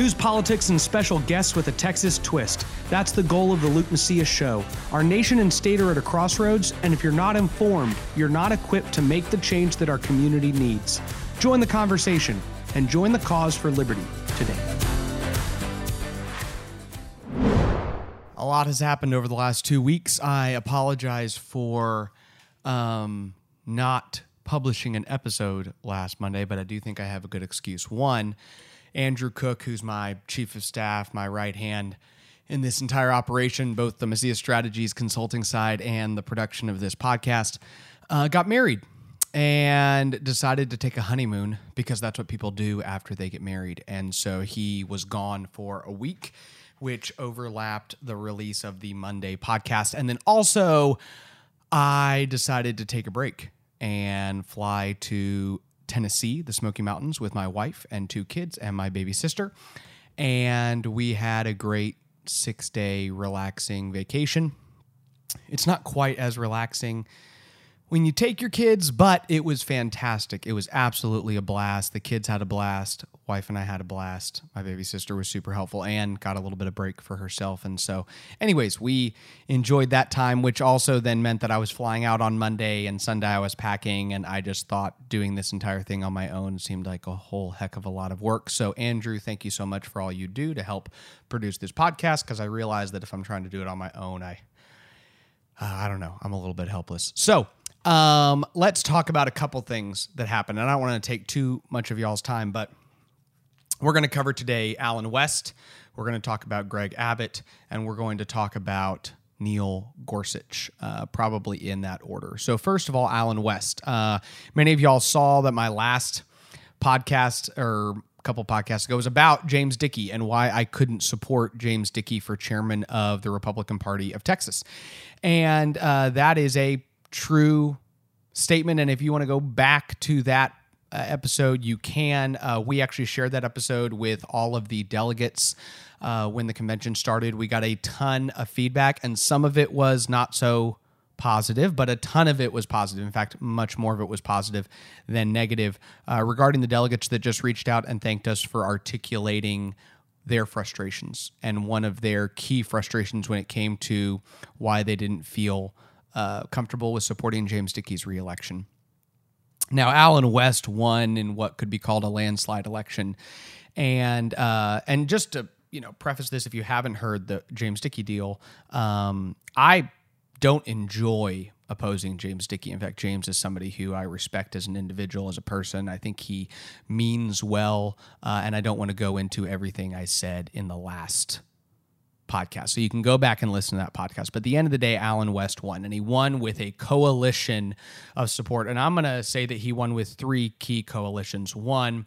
News, politics, and special guests with a Texas twist. That's the goal of the Luke Macias Show. Our nation and state are at a crossroads, and if you're not informed, you're not equipped to make the change that our community needs. Join the conversation and join the cause for liberty today. A lot has happened over the last two weeks. I apologize for um, not publishing an episode last Monday, but I do think I have a good excuse. One, Andrew Cook, who's my chief of staff, my right hand in this entire operation, both the Macias Strategies consulting side and the production of this podcast, uh, got married and decided to take a honeymoon because that's what people do after they get married. And so he was gone for a week, which overlapped the release of the Monday podcast. And then also, I decided to take a break and fly to Tennessee, the Smoky Mountains, with my wife and two kids and my baby sister. And we had a great six day relaxing vacation. It's not quite as relaxing when you take your kids, but it was fantastic. It was absolutely a blast. The kids had a blast. Wife and I had a blast. My baby sister was super helpful and got a little bit of break for herself. And so, anyways, we enjoyed that time, which also then meant that I was flying out on Monday and Sunday I was packing. And I just thought doing this entire thing on my own seemed like a whole heck of a lot of work. So, Andrew, thank you so much for all you do to help produce this podcast because I realized that if I'm trying to do it on my own, I. Uh, I don't know. I'm a little bit helpless. So, um, let's talk about a couple things that happened. And I don't want to take too much of y'all's time, but we're going to cover today Allen West. We're going to talk about Greg Abbott, and we're going to talk about Neil Gorsuch, uh, probably in that order. So, first of all, Allen West. Uh, many of y'all saw that my last podcast or couple podcasts ago was about James Dickey and why I couldn't support James Dickey for chairman of the Republican Party of Texas. And uh, that is a true statement. And if you want to go back to that uh, episode, you can. Uh, we actually shared that episode with all of the delegates uh, when the convention started. We got a ton of feedback, and some of it was not so positive, but a ton of it was positive. In fact, much more of it was positive than negative uh, regarding the delegates that just reached out and thanked us for articulating their frustrations. And one of their key frustrations when it came to why they didn't feel uh, comfortable with supporting James Dickey's reelection. Now, Allen West won in what could be called a landslide election, and uh, and just to you know preface this, if you haven't heard the James Dickey deal, um, I don't enjoy opposing James Dickey. In fact, James is somebody who I respect as an individual, as a person. I think he means well, uh, and I don't want to go into everything I said in the last podcast. So you can go back and listen to that podcast. But at the end of the day, Allen West won, and he won with a coalition of support. And I'm going to say that he won with three key coalitions. One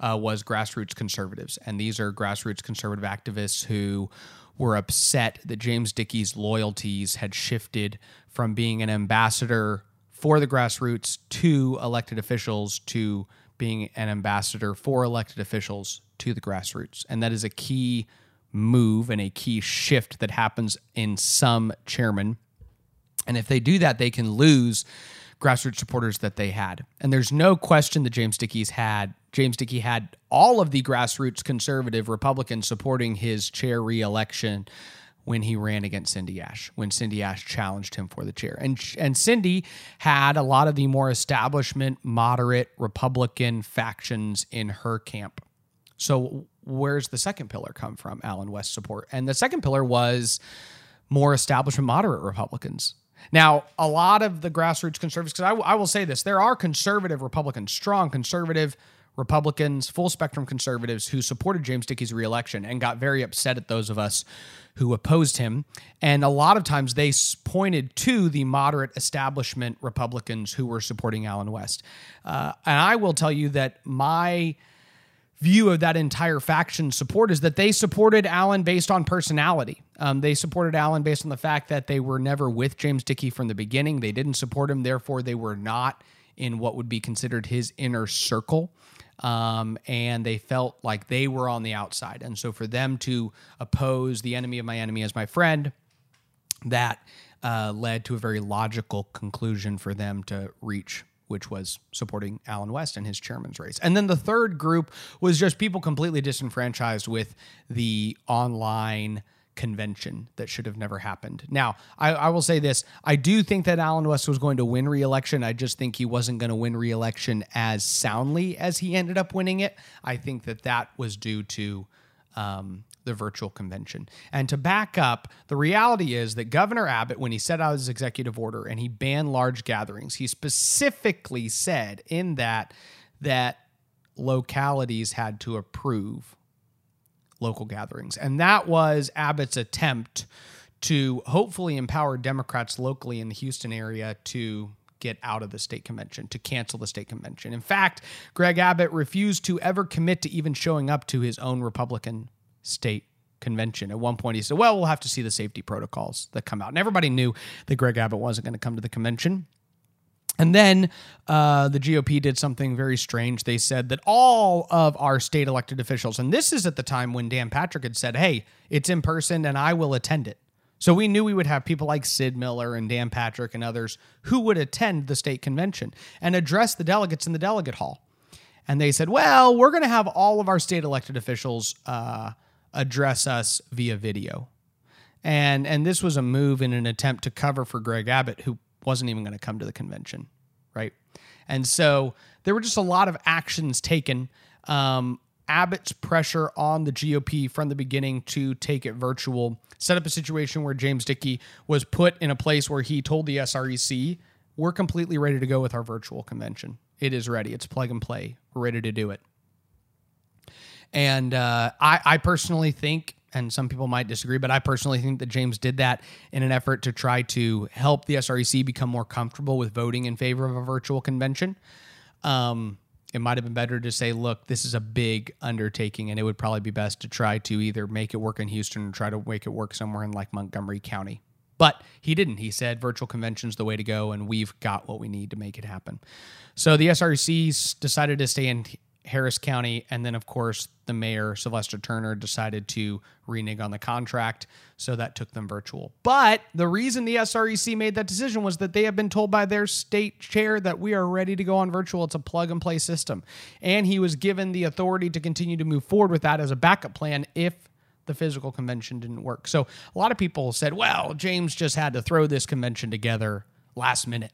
uh, was grassroots conservatives, and these are grassroots conservative activists who were upset that James Dickey's loyalties had shifted from being an ambassador for the grassroots to elected officials to being an ambassador for elected officials to the grassroots. And that is a key move and a key shift that happens in some chairman. And if they do that, they can lose grassroots supporters that they had. And there's no question that James Dickey's had James Dickey had all of the grassroots conservative Republicans supporting his chair reelection when he ran against Cindy Asche, when Cindy Asche challenged him for the chair. And and Cindy had a lot of the more establishment moderate Republican factions in her camp. So where's the second pillar come from? Allen West support. And the second pillar was more establishment moderate Republicans. Now, a lot of the grassroots conservatives, because I, w- I will say this, there are conservative Republicans, strong conservative Republicans, full spectrum conservatives who supported James Dickey's reelection and got very upset at those of us who opposed him. And a lot of times they pointed to the moderate establishment Republicans who were supporting Allen West. Uh, and I will tell you that my view of that entire faction support is that they supported Allen based on personality. Um, they supported Allen based on the fact that they were never with James Dickey from the beginning. They didn't support him, therefore, they were not in what would be considered his inner circle. Um, and they felt like they were on the outside. And so for them to oppose the enemy of my enemy as my friend, that uh, led to a very logical conclusion for them to reach which was supporting Allen West in his chairman's race. And then the third group was just people completely disenfranchised with the online convention that should have never happened. Now, I, I, will say this I do think that Allen West was going to win re election. I just think he wasn't going to win re election as soundly as he ended up winning it. I think that that was due to. Um, the virtual convention. And to back up, the reality is that Governor Abbott, when he set out his executive order and he banned large gatherings, he specifically said in that that localities had to approve local gatherings. And that was Abbott's attempt to hopefully empower Democrats locally in the Houston area to get out of the state convention, to cancel the state convention. In fact, Greg Abbott refused to ever commit to even showing up to his own Republican state convention. At one point, he said, Well, we'll have to see the safety protocols that come out. And everybody knew that Greg Abbott wasn't going to come to the convention. And then uh, the GOP did something very strange. They said that all of our state elected officials, and this is at the time when Dan Patrick had said, hey, it's in person and I will attend it. So we knew we would have people like Sid Miller and Dan Patrick and others who would attend the state convention and address the delegates in the delegate hall. And they said, well, we're going to have all of our state elected officials uh, address us via video. And, and this was a move in an attempt to cover for Greg Abbott, who wasn't even going to come to the convention, right? And so there were just a lot of actions taken. Um, Abbott's pressure on the GOP from the beginning to take it virtual set up a situation where James Dickey was put in a place where he told the SREC, "We're completely ready to go with our virtual convention. It is ready. It's plug and play. We're ready to do it." And uh, I, I personally think and some people might disagree, but I personally think that James did that in an effort to try to help the SREC become more comfortable with voting in favor of a virtual convention. Um, it might have been better to say, look, this is a big undertaking, and it would probably be best to try to either make it work in Houston or try to make it work somewhere in like Montgomery County. But he didn't. He said virtual convention's the way to go, and we've got what we need to make it happen. So the SREC decided to stay in Harris County. And then, of course, the mayor, Sylvester Turner, decided to renege on the contract. So that took them virtual. But the reason the SREC made that decision was that they have been told by their state chair that we are ready to go on virtual. It's a plug and play system. And he was given the authority to continue to move forward with that as a backup plan if the physical convention didn't work. So a lot of people said, well, James just had to throw this convention together last minute.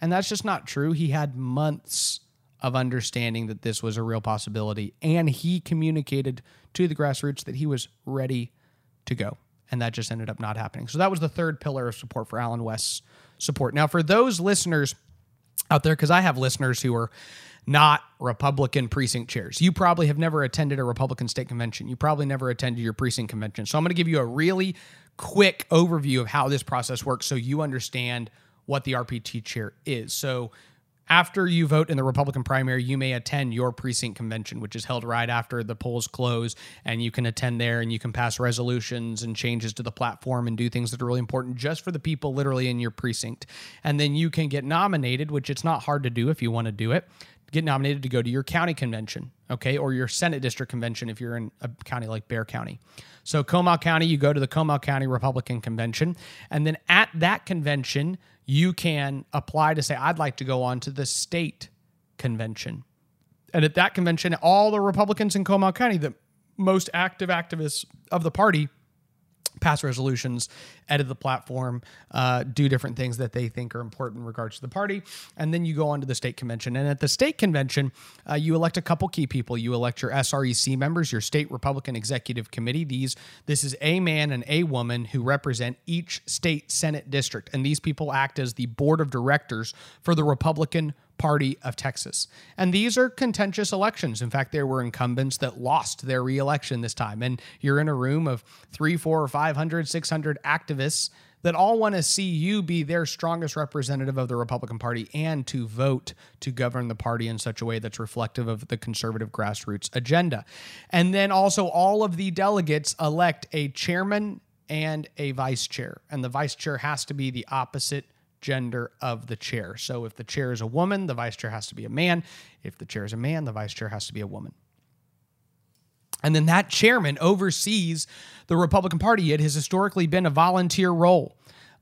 And that's just not true. He had months of understanding that this was a real possibility. And he communicated to the grassroots that he was ready to go. And that just ended up not happening. So that was the third pillar of support for Allen West's support. Now, for those listeners out there, because I have listeners who are not Republican precinct chairs. You probably have never attended a Republican state convention. You probably never attended your precinct convention. So I'm going to give you a really quick overview of how this process works so you understand what the RPT chair is. So after you vote in the Republican primary, you may attend your precinct convention, which is held right after the polls close. And you can attend there and you can pass resolutions and changes to the platform and do things that are really important just for the people literally in your precinct. And then you can get nominated, which it's not hard to do if you want to do it. Get nominated to go to your county convention, okay, or your Senate district convention if you're in a county like Bexar County. So, Comal County, you go to the Comal County Republican Convention. And then at that convention, you can apply to say, I'd like to go on to the state convention. And at that convention, all the Republicans in Comal County, the most active activists of the party, pass resolutions, edit the platform, uh, do different things that they think are important in regards to the party, and then you go on to the state convention. And at the state convention, uh, you elect a couple key people. You elect your SREC members, your state Republican Executive Committee. These this is a man and a woman who represent each state Senate district, and these people act as the board of directors for the Republican Party of Texas. And these are contentious elections. In fact, there were incumbents that lost their reelection this time. And you're in a room of three, four, or 500, 600 activists that all want to see you be their strongest representative of the Republican Party and to vote to govern the party in such a way that's reflective of the conservative grassroots agenda. And then also, all of the delegates elect a chairman and a vice chair. And the vice chair has to be the opposite gender of the chair. So if the chair is a woman, the vice chair has to be a man. If the chair is a man, the vice chair has to be a woman. And then that chairman oversees the Republican Party. It has historically been a volunteer role.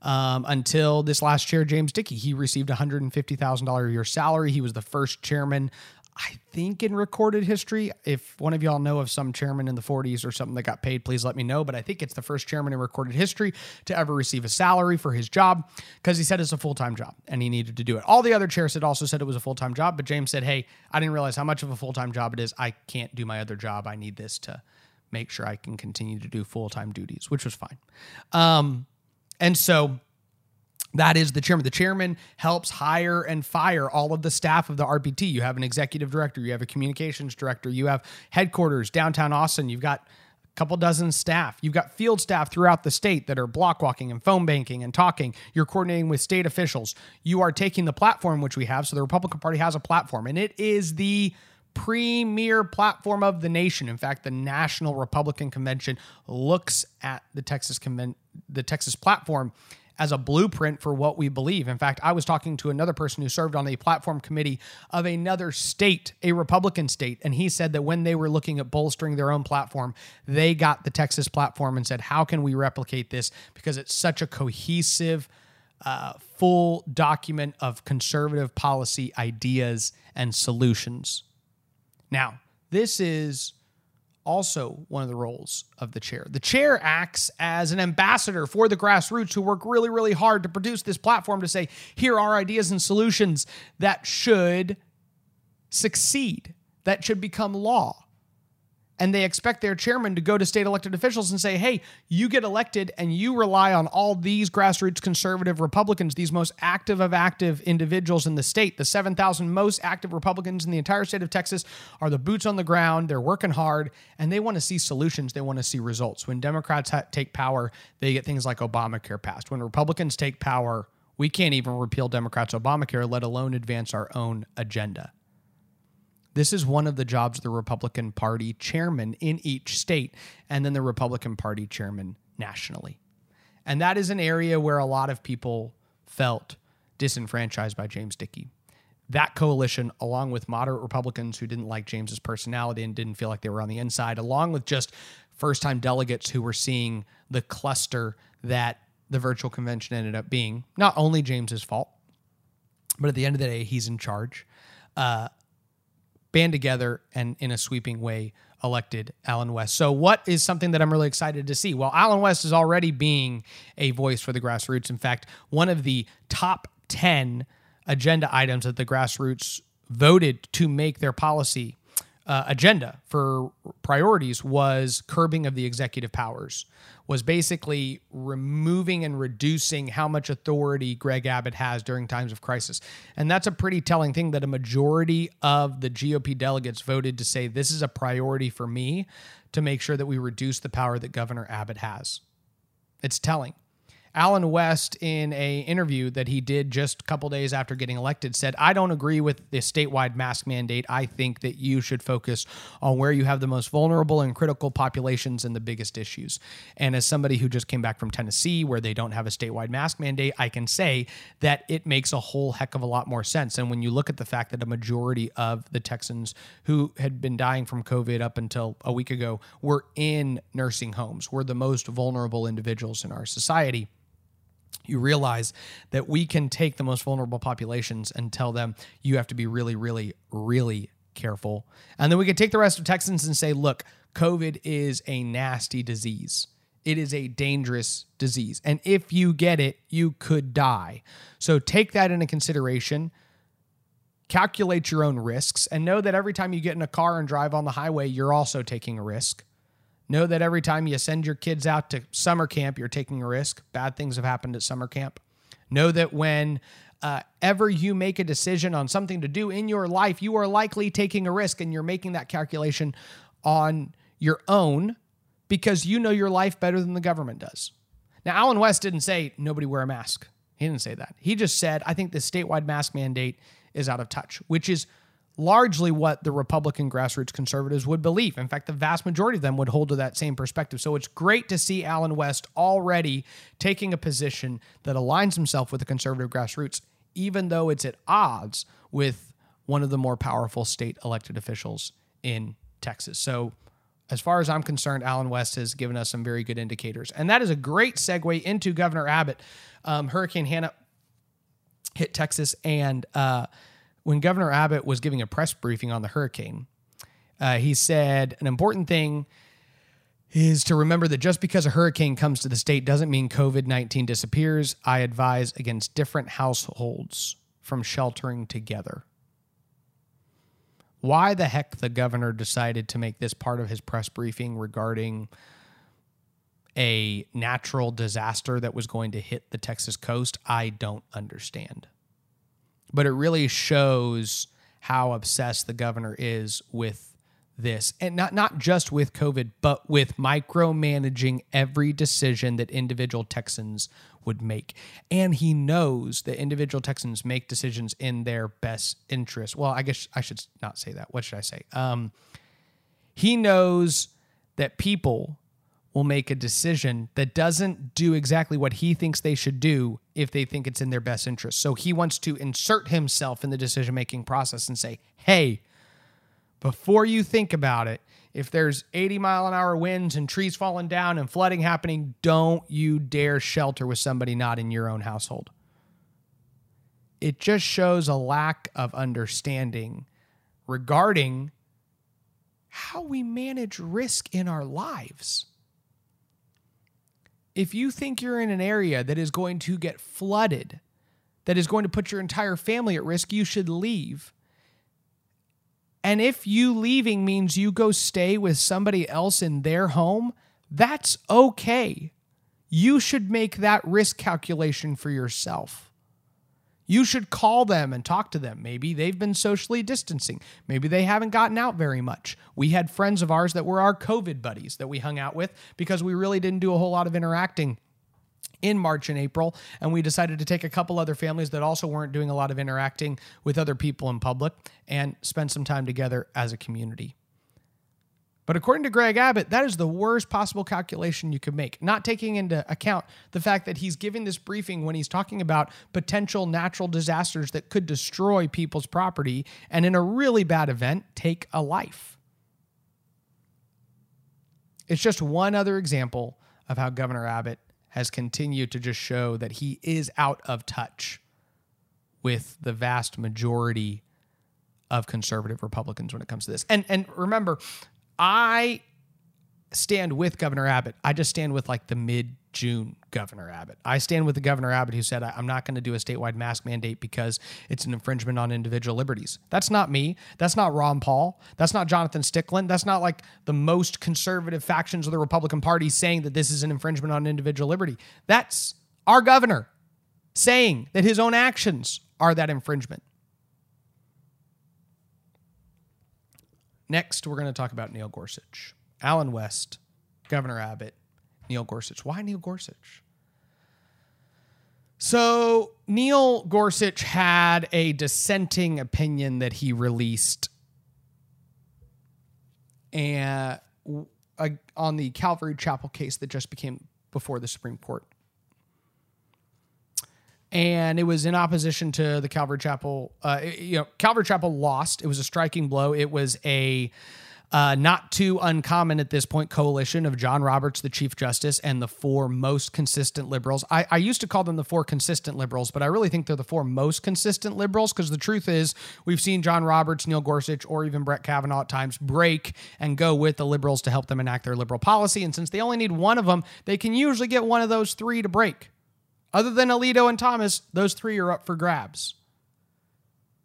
um, until this last chair, James Dickey. He received $150,000 a year salary. He was the first chairman I think in recorded history. If one of y'all know of some chairman in the 40s or something that got paid, please let me know. But I think it's the first chairman in recorded history to ever receive a salary for his job because he said it's a full time job and he needed to do it. All the other chairs had also said it was a full time job, but James said, Hey, I didn't realize how much of a full time job it is. I can't do my other job. I need this to make sure I can continue to do full time duties, which was fine. Um, and so that is the chairman. The chairman helps hire and fire all of the staff of the RPT. You have an executive director, you have a communications director, you have headquarters downtown Austin, you've got a couple dozen staff. You've got field staff throughout the state that are block walking and phone banking and talking. You're coordinating with state officials. You are taking the platform which we have. So the Republican Party has a platform, and it is the premier platform of the nation. In fact, the National Republican Convention looks at the Texas Conven- the Texas platform as a blueprint for what we believe. In fact, I was talking to another person who served on a platform committee of another state, a Republican state, and he said that when they were looking at bolstering their own platform, they got the Texas platform and said, How can we replicate this? Because it's such a cohesive, uh, full document of conservative policy ideas and solutions. Now, this is also one of the roles of the chair. The chair acts as an ambassador for the grassroots who work really, really hard to produce this platform to say, here are ideas and solutions that should succeed, that should become law and they expect their chairman to go to state elected officials and say, hey, you get elected and you rely on all these grassroots conservative Republicans, these most active of active individuals in the state. The 7,000 most active Republicans in the entire state of Texas are the boots on the ground. They're working hard and they want to see solutions. They want to see results. When Democrats ha- take power, they get things like Obamacare passed. When Republicans take power, we can't even repeal Democrats' Obamacare, let alone advance our own agenda. This is one of the jobs of the Republican Party chairman in each state, and then the Republican Party chairman nationally. And that is an area where a lot of people felt disenfranchised by James Dickey. That coalition, along with moderate Republicans who didn't like James's personality and didn't feel like they were on the inside, along with just first time delegates who were seeing the cluster that the virtual convention ended up being, not only James's fault, but at the end of the day, he's in charge. Uh, band together and in a sweeping way elected Allen West. So, what is something that I'm really excited to see? Well, Allen West is already being a voice for the grassroots. In fact, one of the top 10 agenda items that the grassroots voted to make their policy uh, agenda for priorities was curbing of the executive powers was basically removing and reducing how much authority Greg Abbott has during times of crisis. And that's a pretty telling thing that a majority of the GOP delegates voted to say this is a priority for me to make sure that we reduce the power that Governor Abbott has. It's telling. Allen West, in a interview that he did just a couple days after getting elected, said, "I don't agree with the statewide mask mandate. I think that you should focus on where you have the most vulnerable and critical populations and the biggest issues." And as somebody who just came back from Tennessee, where they don't have a statewide mask mandate, I can say that it makes a whole heck of a lot more sense. And when you look at the fact that a majority of the Texans who had been dying from COVID up until a week ago were in nursing homes, were the most vulnerable individuals in our society you realize that we can take the most vulnerable populations and tell them you have to be really, really, really careful. And then we can take the rest of Texans and say, look, COVID is a nasty disease. It is a dangerous disease. And if you get it, you could die. So take that into consideration. Calculate your own risks and know that every time you get in a car and drive on the highway, you're also taking a risk. Know that every time you send your kids out to summer camp, you're taking a risk. Bad things have happened at summer camp. Know that when uh, ever you make a decision on something to do in your life, you are likely taking a risk and you're making that calculation on your own because you know your life better than the government does. Now, Allen West didn't say nobody wear a mask. He didn't say that. He just said, I think the statewide mask mandate is out of touch, which is largely what the Republican grassroots conservatives would believe. In fact, the vast majority of them would hold to that same perspective. So it's great to see Allen West already taking a position that aligns himself with the conservative grassroots, even though it's at odds with one of the more powerful state elected officials in Texas. So as far as I'm concerned, Allen West has given us some very good indicators. And that is a great segue into Governor Abbott. Um, Hurricane Hanna hit Texas, and uh, when Governor Abbott was giving a press briefing on the hurricane, uh, he said an important thing is to remember that just because a hurricane comes to the state doesn't mean COVID 19 disappears. I advise against different households from sheltering together. Why the heck the governor decided to make this part of his press briefing regarding a natural disaster that was going to hit the Texas coast, I don't understand. But it really shows how obsessed the governor is with this. And not not just with covid but with micromanaging every decision that individual texans would make. And he knows that individual texans make decisions in their best interest. Well i guess i should not say that. What should i say? Um, he knows that people will make a decision that doesn't do exactly what he thinks they should do if they think it's in their best interest so he wants to insert himself in the decision making process and say hey before you think about it, if there's 80 mile an hour winds and trees falling down and flooding happening, don't you dare shelter with somebody not in your own household. It just shows a lack of understanding regarding how we manage risk in our lives. If you think you're in an area that is going to get flooded, that is going to put your entire family at risk, you should leave and if you leaving means you go stay with somebody else in their home, that's okay. You should make that risk calculation for yourself. You should call them and talk to them. Maybe they've been socially distancing. Maybe they haven't gotten out very much. We had friends of ours that were our COVID buddies that we hung out with because we really didn't do a whole lot of interacting in March and April. And we decided to take a couple other families that also weren't doing a lot of interacting with other people in public and spend some time together as a community. But according to Greg Abbott, that is the worst possible calculation you could make, not taking into account the fact that he's giving this briefing when he's talking about potential natural disasters that could destroy people's property and, in a really bad event, take a life. It's just one other example of how Governor Abbott has continued to just show that he is out of touch with the vast majority of conservative Republicans when it comes to this. And and remember, I stand with Governor Abbott. I just stand with like the mid June Governor Abbott. I stand with the Governor Abbott who said, I'm not going to do a statewide mask mandate because it's an infringement on individual liberties. That's not me. That's not Ron Paul. That's not Jonathan Stickland. That's not like the most conservative factions of the Republican Party saying that this is an infringement on individual liberty. That's our governor saying that his own actions are that infringement. Next, we're going to talk about Neil Gorsuch. Allen West, Governor Abbott, Neil Gorsuch. Why Neil Gorsuch? So, Neil Gorsuch had a dissenting opinion that he released and uh, on the Calvary Chapel case that just became before the Supreme Court. And it was in opposition to the Calvary Chapel. Uh, you know, Calvary Chapel lost. It was a striking blow. It was a uh, not too uncommon at this point coalition of John Roberts, the Chief Justice, and the four most consistent liberals. I, I used to call them the four consistent liberals, but I really think they're the four most consistent liberals because the truth is we've seen John Roberts, Neil Gorsuch, or even Brett Kavanaugh at times break and go with the liberals to help them enact their liberal policy. And since they only need one of them, they can usually get one of those three to break. Other than Alito and Thomas, those three are up for grabs.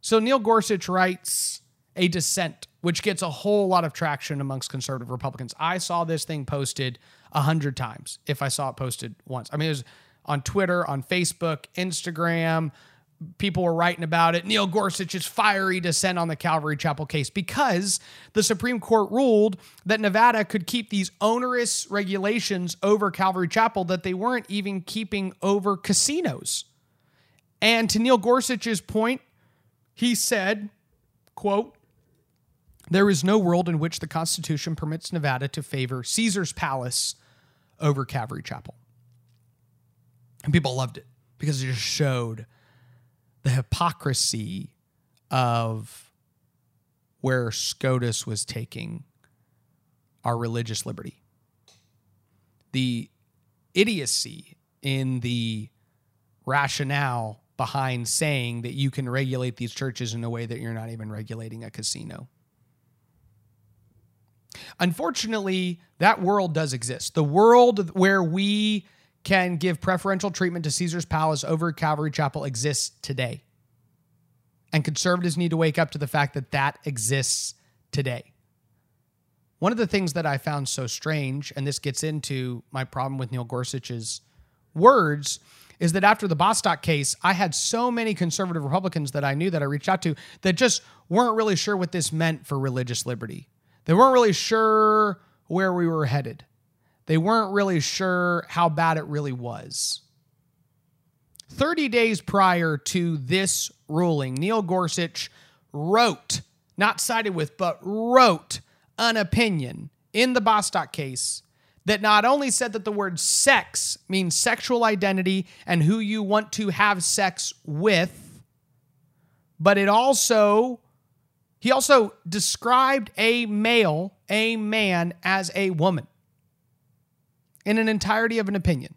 So Neil Gorsuch writes a dissent which gets a whole lot of traction amongst conservative Republicans. I saw this thing posted a hundred times if I saw it posted once. I mean, it was on Twitter, on Facebook, Instagram. People were writing about it. Neil Gorsuch's fiery dissent on the Calvary Chapel case because the Supreme Court ruled that Nevada could keep these onerous regulations over Calvary Chapel that they weren't even keeping over casinos. And to Neil Gorsuch's point, he said, quote, there is no world in which the Constitution permits Nevada to favor Caesar's Palace over Calvary Chapel. And people loved it because it just showed the hypocrisy of where SCOTUS was taking our religious liberty. The idiocy in the rationale behind saying that you can regulate these churches in a way that you're not even regulating a casino. Unfortunately, that world does exist. The world where we can give preferential treatment to Caesar's Palace over Calvary Chapel exists today. And conservatives need to wake up to the fact that that exists today. One of the things that I found so strange, and this gets into my problem with Neil Gorsuch's words, is that after the Bostock case, I had so many conservative Republicans that I knew that I reached out to that just weren't really sure what this meant for religious liberty. They weren't really sure where we were headed. They weren't really sure how bad it really was. 30 days prior to this ruling, Neil Gorsuch wrote, not sided with, but wrote an opinion in the Bostock case that not only said that the word sex means sexual identity and who you want to have sex with, but it also, he also described a male, a man, as a woman in an entirety of an opinion.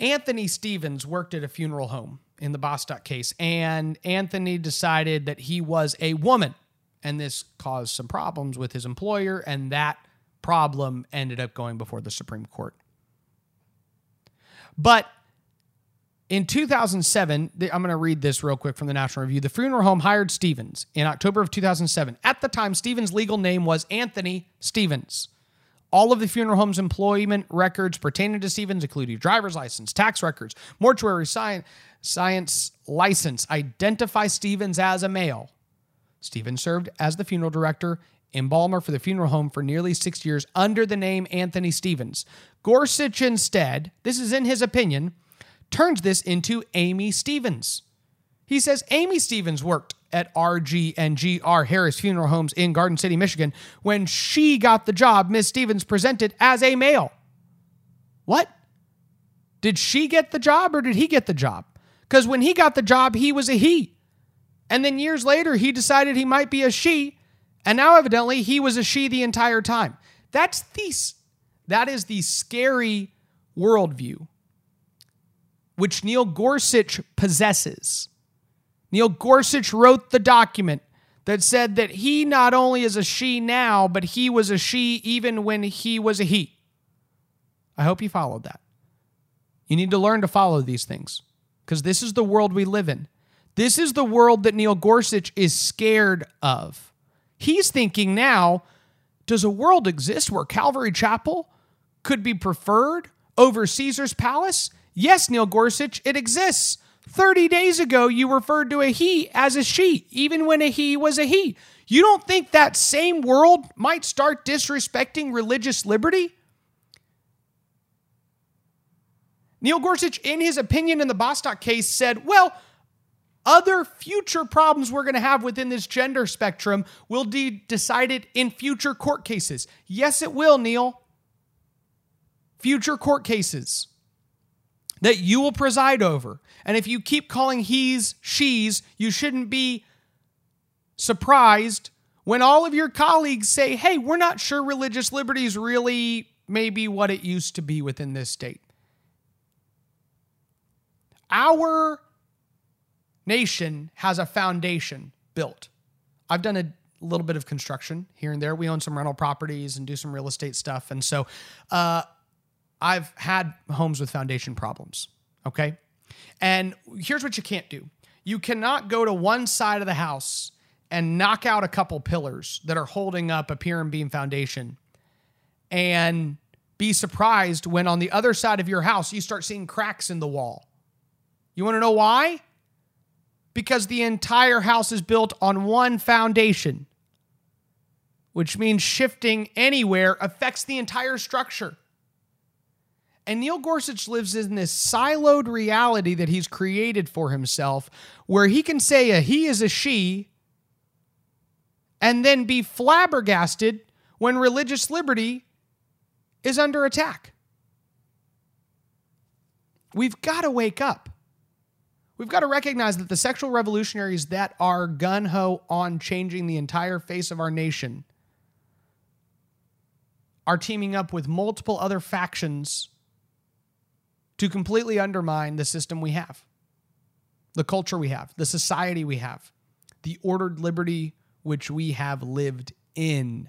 Anthony Stephens worked at a funeral home in the Bostock case, and Anthony decided that he was a woman. And this caused some problems with his employer, and that problem ended up going before the Supreme Court. But in 2007, I'm going to read this real quick from the National Review. The funeral home hired Stephens in October of 2007. At the time, Stephens' legal name was Anthony Stephens. All of the funeral home's employment records pertaining to Stephens, including driver's license, tax records, mortuary science, science license, identify Stephens as a male. Stephens served as the funeral director, embalmer for the funeral home for nearly six years under the name Anthony Stephens. Gorsuch, instead, this is in his opinion, turns this into Aimee Stephens. He says Aimee Stephens worked at RG and GR Harris Funeral Homes in Garden City, Michigan. When she got the job, Miss Stephens presented as a male. What? Did she get the job or did he get the job? Because when he got the job, he was a he. And then years later, he decided he might be a she. And now, evidently, he was a she the entire time. That's the, that is the scary worldview which Neil Gorsuch possesses. Neil Gorsuch wrote the document that said that he not only is a she now, but he was a she even when he was a he. I hope you followed that. You need to learn to follow these things because this is the world we live in. This is the world that Neil Gorsuch is scared of. He's thinking now does a world exist where Calvary Chapel could be preferred over Caesar's Palace? Yes, Neil Gorsuch, it exists. 30 days ago, you referred to a he as a she, even when a he was a he. You don't think that same world might start disrespecting religious liberty? Neil Gorsuch, in his opinion in the Bostock case, said, well, other future problems we're going to have within this gender spectrum will be decided in future court cases. Yes, it will, Neil. Future court cases that you will preside over. And if you keep calling he's, she's, you shouldn't be surprised when all of your colleagues say, hey, we're not sure religious liberty is really maybe what it used to be within this state. Our nation has a foundation built. I've done a little bit of construction here and there. We own some rental properties and do some real estate stuff. And so, uh, I've had homes with foundation problems. Okay. And here's what you can't do you cannot go to one side of the house and knock out a couple pillars that are holding up a pier and beam foundation and be surprised when on the other side of your house you start seeing cracks in the wall. You want to know why? Because the entire house is built on one foundation, which means shifting anywhere affects the entire structure. And Neil Gorsuch lives in this siloed reality that he's created for himself where he can say a he is a she and then be flabbergasted when religious liberty is under attack. We've got to wake up. We've got to recognize that the sexual revolutionaries that are gun ho on changing the entire face of our nation are teaming up with multiple other factions to completely undermine the system we have, the culture we have, the society we have, the ordered liberty which we have lived in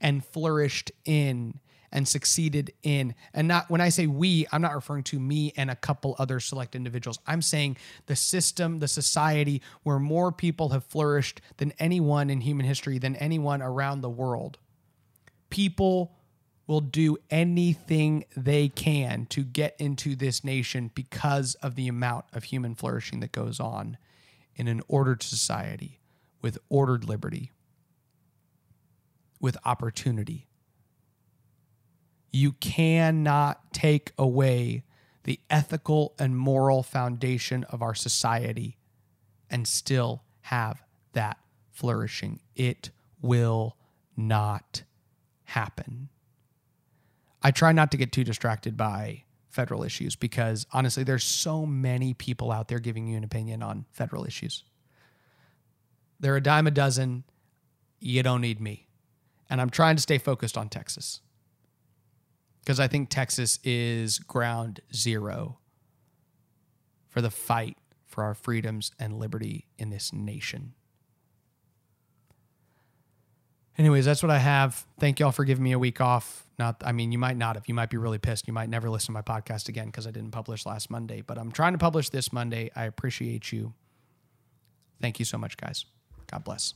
and flourished in and succeeded in. And not when I say we, I'm not referring to me and a couple other select individuals. I'm saying the system, the society where more people have flourished than anyone in human history, than anyone around the world. People will do anything they can to get into this nation because of the amount of human flourishing that goes on in an ordered society with ordered liberty, with opportunity. You cannot take away the ethical and moral foundation of our society and still have that flourishing. It will not happen. I try not to get too distracted by federal issues because honestly, there's so many people out there giving you an opinion on federal issues. They're a dime a dozen. You don't need me. And I'm trying to stay focused on Texas because I think Texas is ground zero for the fight for our freedoms and liberty in this nation. Anyways, that's what I have. Thank y'all for giving me a week off. Not, I mean, you might not have. you might be really pissed. You might never listen to my podcast again because I didn't publish last Monday, but I'm trying to publish this Monday. I appreciate you. Thank you so much, guys. God bless.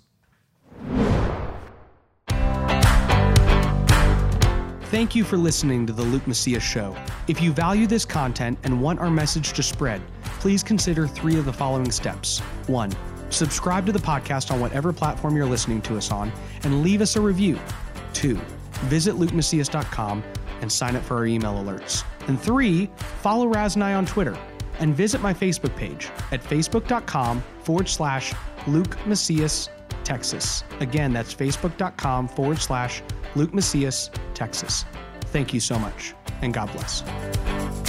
Thank you for listening to the Luke Macias Show. If you value this content and want our message to spread, please consider three of the following steps. One, subscribe to the podcast on whatever platform you're listening to us on and leave us a review. Two, visit lukemacias.com and sign up for our email alerts. And three, follow Raz and I on Twitter and visit my Facebook page at facebook.com forward slash Luke Macias, Texas. Again, that's facebook.com forward slash Luke Macias, Texas. Thank you so much, and God bless.